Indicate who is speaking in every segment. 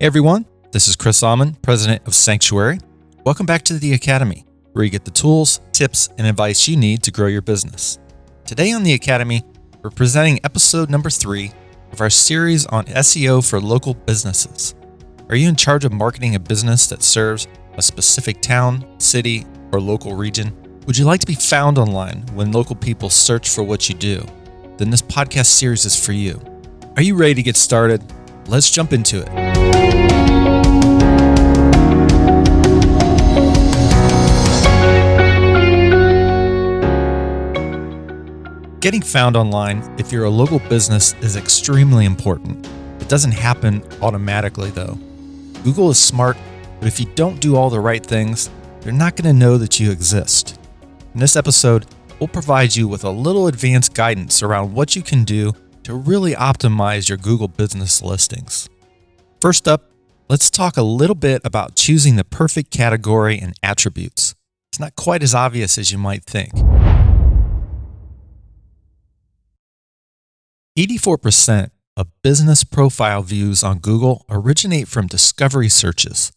Speaker 1: Everyone, this is Chris Almond, president of Sanctuary. Welcome back to the Academy, where you get the tools, tips, and advice you need to grow your business. Today on the Academy, we're presenting episode number three of our series on SEO for local businesses. Are you in charge of marketing a business that serves a specific town, city, or local region? Would you like to be found online when local people search for what you do? Then this podcast series is for you. Are you ready to get started? Let's jump into it. Getting found online if you're a local business is extremely important. It doesn't happen automatically though. Google is smart, but if you don't do all the right things, they're not going to know that you exist. In this episode, we'll provide you with a little advanced guidance around what you can do to really optimize your Google business listings. First up, let's talk a little bit about choosing the perfect category and attributes. It's not quite as obvious as you might think. 84% of business profile views on Google originate from discovery searches.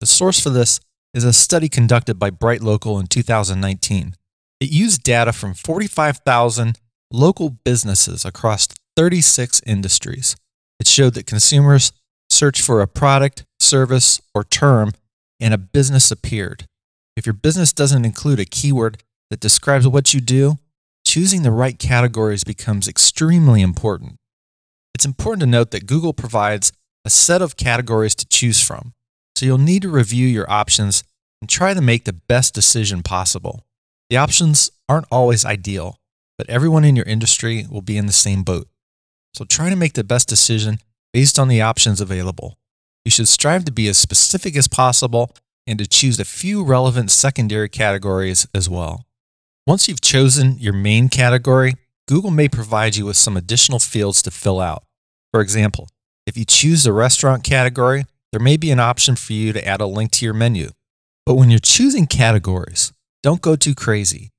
Speaker 1: The source for this is a study conducted by BrightLocal in 2019. It used data from 45,000 local businesses across 36 industries. It showed that consumers searched for a product, service, or term, and a business appeared. If your business doesn't include a keyword that describes what you do, choosing the right categories becomes extremely important. It's important to note that Google provides a set of categories to choose from, so you'll need to review your options and try to make the best decision possible. The options aren't always ideal, but everyone in your industry will be in the same boat. So try to make the best decision based on the options available. You should strive to be as specific as possible and to choose a few relevant secondary categories as well. Once you've chosen your main category, Google may provide you with some additional fields to fill out. For example, if you choose the restaurant category, there may be an option for you to add a link to your menu. But when you're choosing categories, don't go too crazy.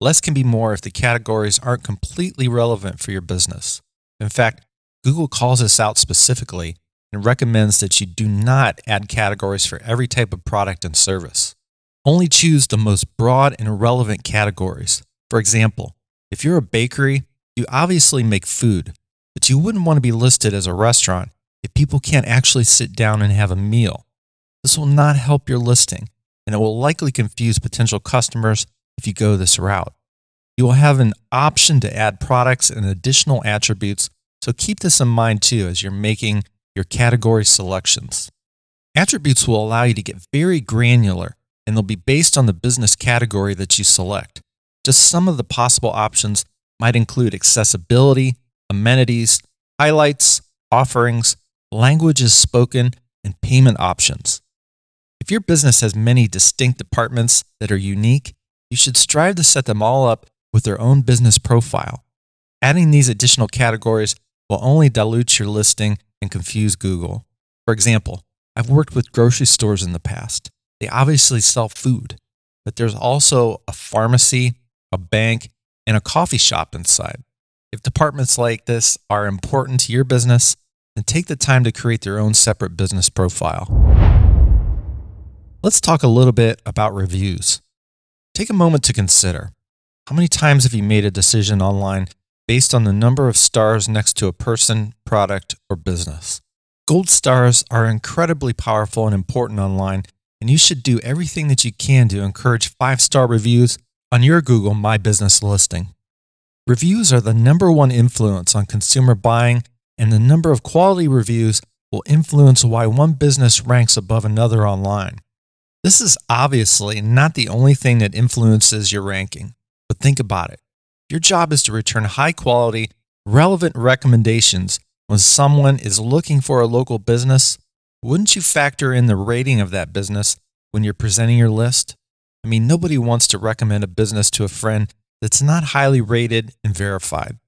Speaker 1: Less can be more if the categories aren't completely relevant for your business. In fact, Google calls this out specifically and recommends that you do not add categories for every type of product and service. Only choose the most broad and relevant categories. For example, if you're a bakery, you obviously make food, but you wouldn't want to be listed as a restaurant if people can't actually sit down and have a meal. This will not help your listing, and it will likely confuse potential customers if you go this route. You will have an option to add products and additional attributes, so keep this in mind too as you're making your category selections. Attributes will allow you to get very granular and they'll be based on the business category that you select. Just some of the possible options might include accessibility, amenities, highlights, offerings, languages spoken, and payment options. If your business has many distinct departments that are unique, you should strive to set them all up with their own business profile. Adding these additional categories will only dilute your listing and confuse Google. For example, I've worked with grocery stores in the past. They obviously sell food, but there's also a pharmacy, a bank, and a coffee shop inside. If departments like this are important to your business, then take the time to create their own separate business profile. Let's talk a little bit about reviews. Take a moment to consider how many times have you made a decision online based on the number of stars next to a person, product, or business? Gold stars are incredibly powerful and important online and you should do everything that you can to encourage five star reviews on your Google My Business listing. Reviews are the number one influence on consumer buying, and the number of quality reviews will influence why one business ranks above another online. This is obviously not the only thing that influences your ranking, but think about it. Your job is to return high quality, relevant recommendations when someone is looking for a local business wouldn't you factor in the rating of that business when you're presenting your list? I mean, nobody wants to recommend a business to a friend that's not highly rated and verified.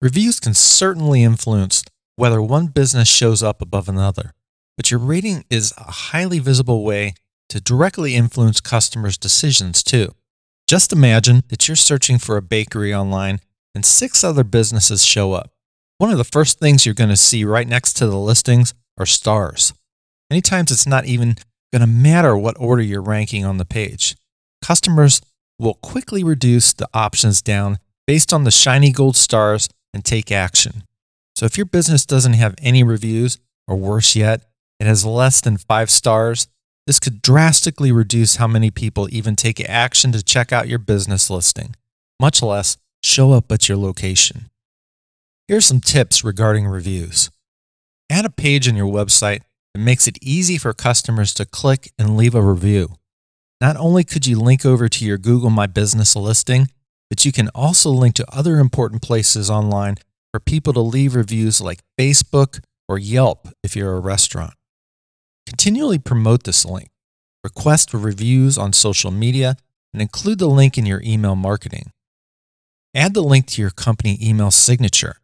Speaker 1: Reviews can certainly influence whether one business shows up above another, but your rating is a highly visible way to directly influence customers' decisions too. Just imagine that you're searching for a bakery online and six other businesses show up. One of the first things you're going to see right next to the listings are stars. Many times it's not even going to matter what order you're ranking on the page. Customers will quickly reduce the options down based on the shiny gold stars and take action. So if your business doesn't have any reviews, or worse yet, it has less than five stars, this could drastically reduce how many people even take action to check out your business listing, much less show up at your location. Here are some tips regarding reviews. Add a page on your website that makes it easy for customers to click and leave a review. Not only could you link over to your Google My Business listing, but you can also link to other important places online for people to leave reviews like Facebook or Yelp if you're a restaurant. Continually promote this link. Request for reviews on social media and include the link in your email marketing. Add the link to your company email signature.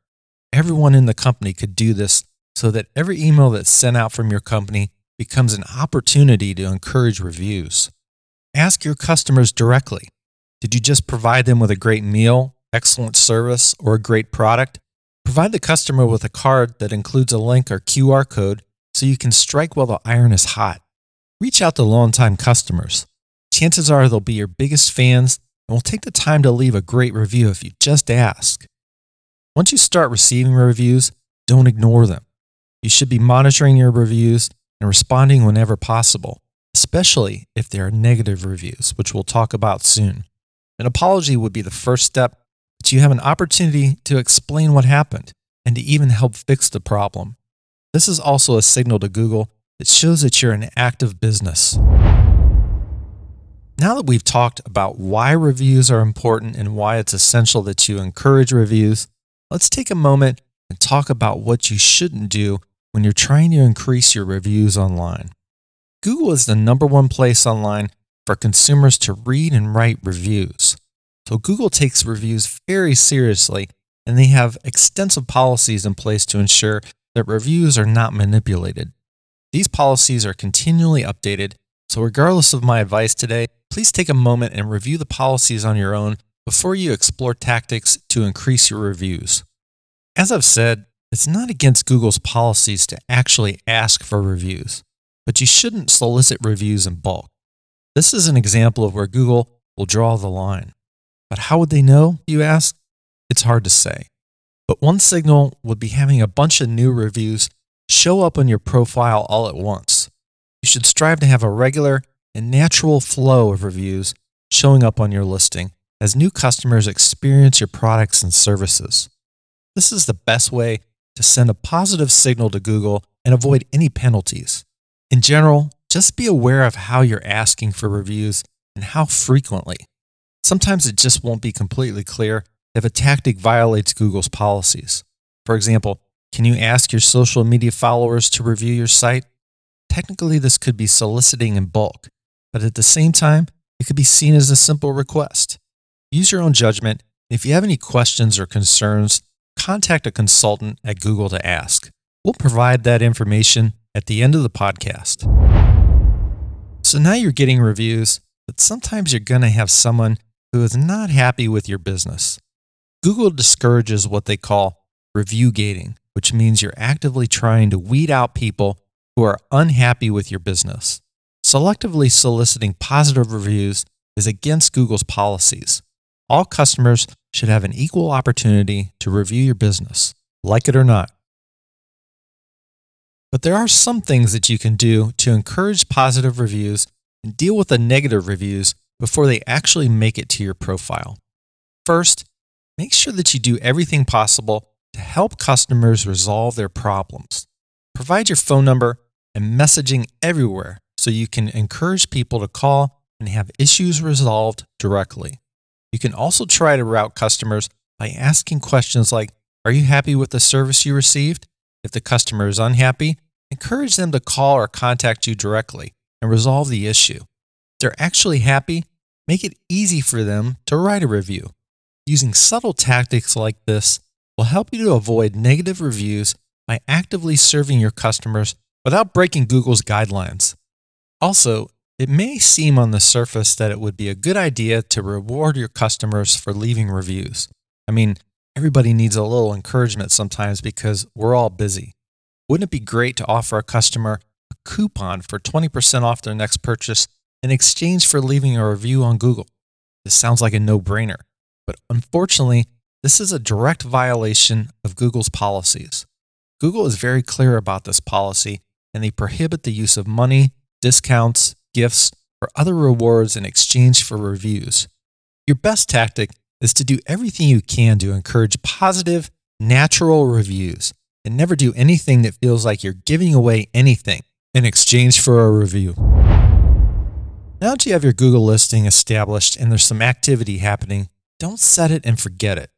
Speaker 1: Everyone in the company could do this so that every email that's sent out from your company becomes an opportunity to encourage reviews. Ask your customers directly Did you just provide them with a great meal, excellent service, or a great product? Provide the customer with a card that includes a link or QR code so you can strike while the iron is hot. Reach out to longtime customers. Chances are they'll be your biggest fans and will take the time to leave a great review if you just ask. Once you start receiving reviews, don't ignore them. You should be monitoring your reviews and responding whenever possible, especially if there are negative reviews, which we'll talk about soon. An apology would be the first step, but you have an opportunity to explain what happened and to even help fix the problem. This is also a signal to Google that shows that you're an active business. Now that we've talked about why reviews are important and why it's essential that you encourage reviews, let's take a moment and talk about what you shouldn't do when you're trying to increase your reviews online. Google is the number one place online for consumers to read and write reviews. So Google takes reviews very seriously and they have extensive policies in place to ensure that reviews are not manipulated. These policies are continually updated, so regardless of my advice today, please take a moment and review the policies on your own before you explore tactics to increase your reviews. As I've said, it's not against Google's policies to actually ask for reviews, but you shouldn't solicit reviews in bulk. This is an example of where Google will draw the line. But how would they know, you ask? It's hard to say. But one signal would be having a bunch of new reviews show up on your profile all at once. You should strive to have a regular and natural flow of reviews showing up on your listing as new customers experience your products and services. This is the best way to send a positive signal to Google and avoid any penalties. In general, just be aware of how you're asking for reviews and how frequently. Sometimes it just won't be completely clear if a tactic violates Google's policies. For example, can you ask your social media followers to review your site? Technically, this could be soliciting in bulk, but at the same time, it could be seen as a simple request. Use your own judgment. If you have any questions or concerns, contact a consultant at Google to ask. We'll provide that information at the end of the podcast. So now you're getting reviews, but sometimes you're going to have someone who is not happy with your business. Google discourages what they call review gating, which means you're actively trying to weed out people who are unhappy with your business. Selectively soliciting positive reviews is against Google's policies. All customers should have an equal opportunity to review your business, like it or not. But there are some things that you can do to encourage positive reviews and deal with the negative reviews before they actually make it to your profile. First, make sure that you do everything possible to help customers resolve their problems. Provide your phone number and messaging everywhere so you can encourage people to call and have issues resolved directly. You can also try to route customers by asking questions like Are you happy with the service you received? If the customer is unhappy, encourage them to call or contact you directly and resolve the issue. If they're actually happy, make it easy for them to write a review. Using subtle tactics like this will help you to avoid negative reviews by actively serving your customers without breaking Google's guidelines. Also, it may seem on the surface that it would be a good idea to reward your customers for leaving reviews. I mean, everybody needs a little encouragement sometimes because we're all busy. Wouldn't it be great to offer a customer a coupon for 20% off their next purchase in exchange for leaving a review on Google. This sounds like a no brainer, but unfortunately, this is a direct violation of Google's policies. Google is very clear about this policy and they prohibit the use of money, discounts, gifts, or other rewards in exchange for reviews. Your best tactic is to do everything you can to encourage positive, natural reviews and never do anything that feels like you're giving away anything in exchange for a review. Now that you have your Google listing established and there's some activity happening, don't set it and forget it.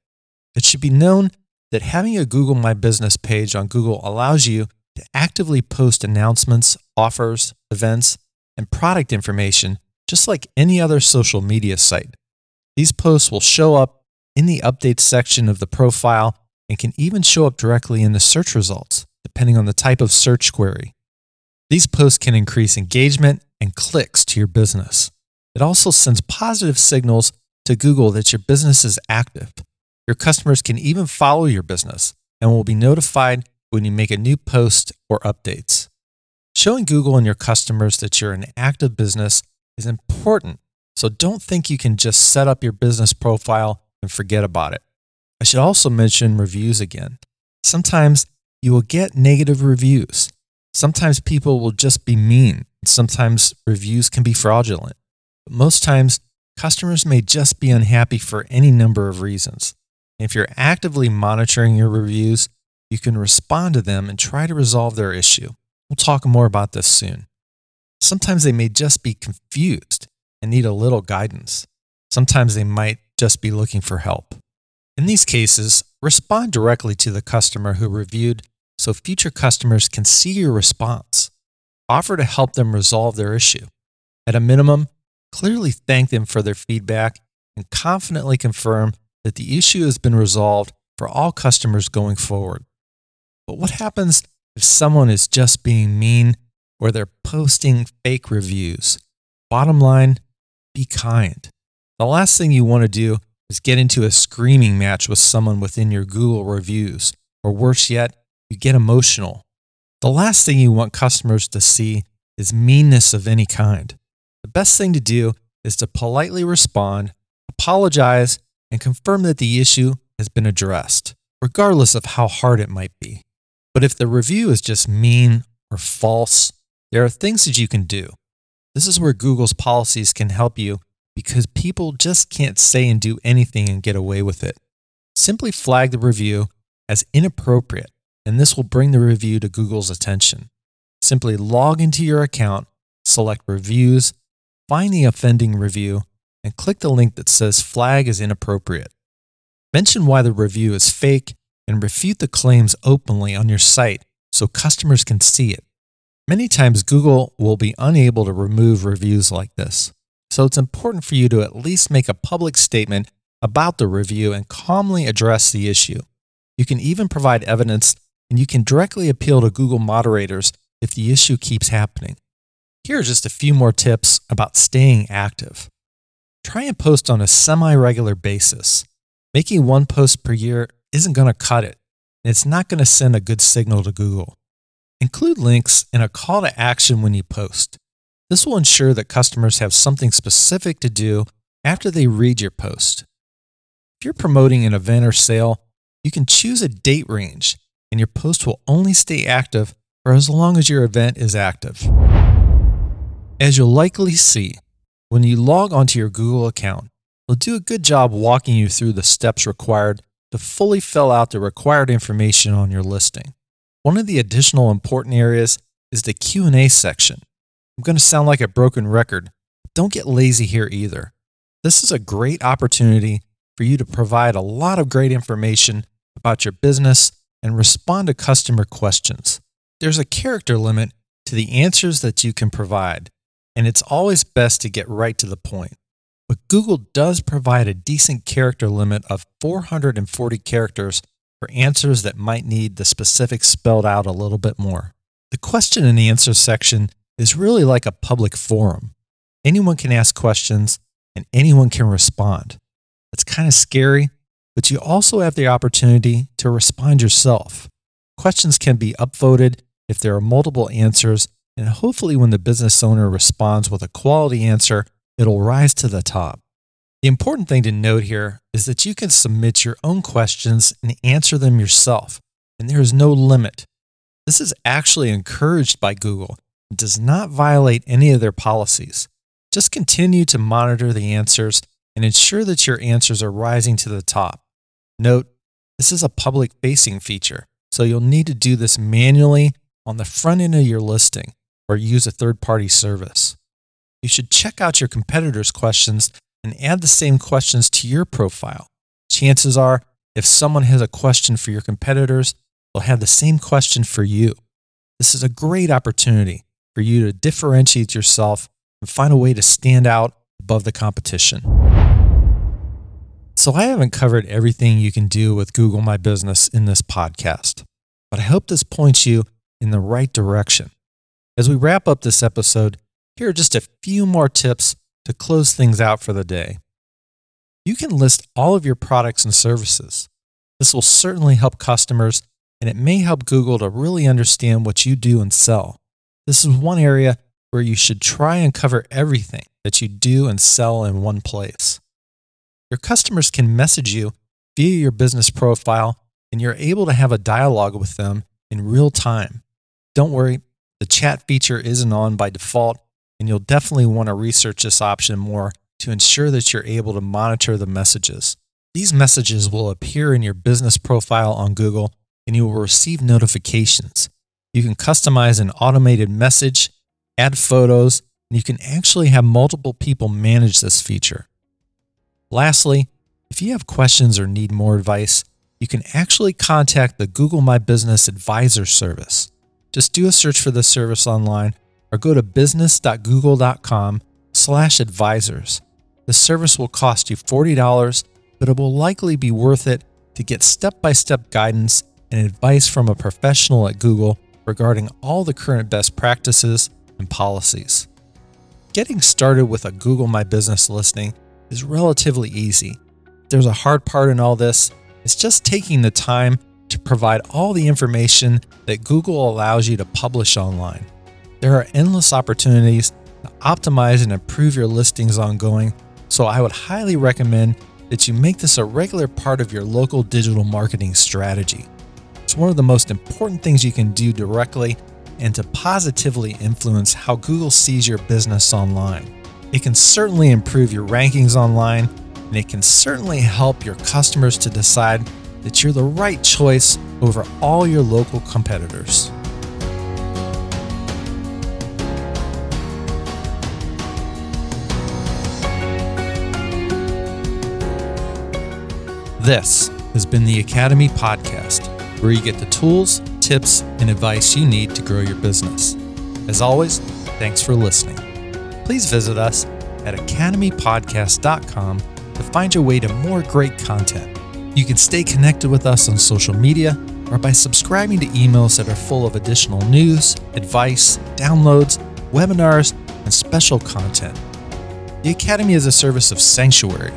Speaker 1: It should be known that having a Google My Business page on Google allows you to actively post announcements, offers, events, and product information just like any other social media site. These posts will show up in the updates section of the profile and can even show up directly in the search results, depending on the type of search query. These posts can increase engagement and clicks to your business. It also sends positive signals to Google that your business is active. Your customers can even follow your business and will be notified when you make a new post or updates. Showing Google and your customers that you're an active business is important, so don't think you can just set up your business profile and forget about it. I should also mention reviews again. Sometimes you will get negative reviews. Sometimes people will just be mean. Sometimes reviews can be fraudulent. But most times, customers may just be unhappy for any number of reasons. If you're actively monitoring your reviews, you can respond to them and try to resolve their issue. We'll talk more about this soon. Sometimes they may just be confused and need a little guidance. Sometimes they might just be looking for help. In these cases, respond directly to the customer who reviewed so future customers can see your response. Offer to help them resolve their issue. At a minimum, clearly thank them for their feedback and confidently confirm that the issue has been resolved for all customers going forward. But what happens if someone is just being mean or they're posting fake reviews? Bottom line, be kind. The last thing you want to do is get into a screaming match with someone within your Google reviews, or worse yet, you get emotional. The last thing you want customers to see is meanness of any kind. The best thing to do is to politely respond, apologize, and confirm that the issue has been addressed, regardless of how hard it might be. But if the review is just mean or false, there are things that you can do. This is where Google's policies can help you because people just can't say and do anything and get away with it. Simply flag the review as inappropriate, and this will bring the review to Google's attention. Simply log into your account, select Reviews, find the offending review, and click the link that says Flag is inappropriate. Mention why the review is fake and refute the claims openly on your site so customers can see it. Many times, Google will be unable to remove reviews like this. So it's important for you to at least make a public statement about the review and calmly address the issue. You can even provide evidence and you can directly appeal to Google moderators if the issue keeps happening. Here are just a few more tips about staying active. Try and post on a semi regular basis. Making one post per year isn't going to cut it, and it's not going to send a good signal to Google. Include links and a call to action when you post. This will ensure that customers have something specific to do after they read your post. If you're promoting an event or sale, you can choose a date range, and your post will only stay active for as long as your event is active. As you'll likely see, when you log onto your Google account, it'll do a good job walking you through the steps required to fully fill out the required information on your listing. One of the additional important areas is the Q&A section. I'm going to sound like a broken record. Don't get lazy here either. This is a great opportunity for you to provide a lot of great information about your business and respond to customer questions. There's a character limit to the answers that you can provide, and it's always best to get right to the point. But Google does provide a decent character limit of 440 characters for answers that might need the specifics spelled out a little bit more. The question and answer section is really like a public forum. Anyone can ask questions and anyone can respond. It's kind of scary, but you also have the opportunity to respond yourself. Questions can be upvoted if there are multiple answers, and hopefully, when the business owner responds with a quality answer, it'll rise to the top. The important thing to note here is that you can submit your own questions and answer them yourself, and there is no limit. This is actually encouraged by Google and does not violate any of their policies. Just continue to monitor the answers and ensure that your answers are rising to the top. Note, this is a public facing feature, so you'll need to do this manually on the front end of your listing or use a third party service. You should check out your competitors' questions and add the same questions to your profile. Chances are, if someone has a question for your competitors, they'll have the same question for you. This is a great opportunity for you to differentiate yourself and find a way to stand out above the competition. So, I haven't covered everything you can do with Google My Business in this podcast, but I hope this points you in the right direction. As we wrap up this episode, here are just a few more tips to close things out for the day. You can list all of your products and services. This will certainly help customers, and it may help Google to really understand what you do and sell. This is one area where you should try and cover everything that you do and sell in one place. Your customers can message you via your business profile, and you're able to have a dialogue with them in real time. Don't worry, the chat feature isn't on by default, and you'll definitely want to research this option more to ensure that you're able to monitor the messages. These messages will appear in your business profile on Google and you will receive notifications. You can customize an automated message, add photos, and you can actually have multiple people manage this feature. Lastly, if you have questions or need more advice, you can actually contact the Google My Business Advisor service. Just do a search for this service online or go to business.google.com slash advisors. The service will cost you $40, but it will likely be worth it to get step-by-step guidance and advice from a professional at Google regarding all the current best practices and policies. Getting started with a Google My Business listing is relatively easy. There's a hard part in all this. It's just taking the time to provide all the information that Google allows you to publish online. There are endless opportunities to optimize and improve your listings ongoing, so I would highly recommend that you make this a regular part of your local digital marketing strategy. It's one of the most important things you can do directly and to positively influence how Google sees your business online. It can certainly improve your rankings online, and it can certainly help your customers to decide that you're the right choice over all your local competitors. This has been the Academy Podcast, where you get the tools, tips, and advice you need to grow your business. As always, thanks for listening. Please visit us at academypodcast.com to find your way to more great content. You can stay connected with us on social media or by subscribing to emails that are full of additional news, advice, downloads, webinars, and special content. The Academy is a service of Sanctuary.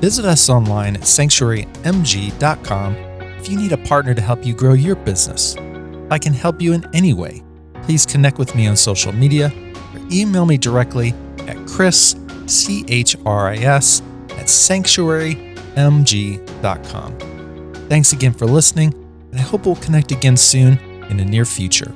Speaker 1: Visit us online at sanctuarymg.com if you need a partner to help you grow your business. If I can help you in any way, please connect with me on social media or email me directly at chris, C-H-R-I-S, at sanctuarymg.com. Thanks again for listening, and I hope we'll connect again soon in the near future.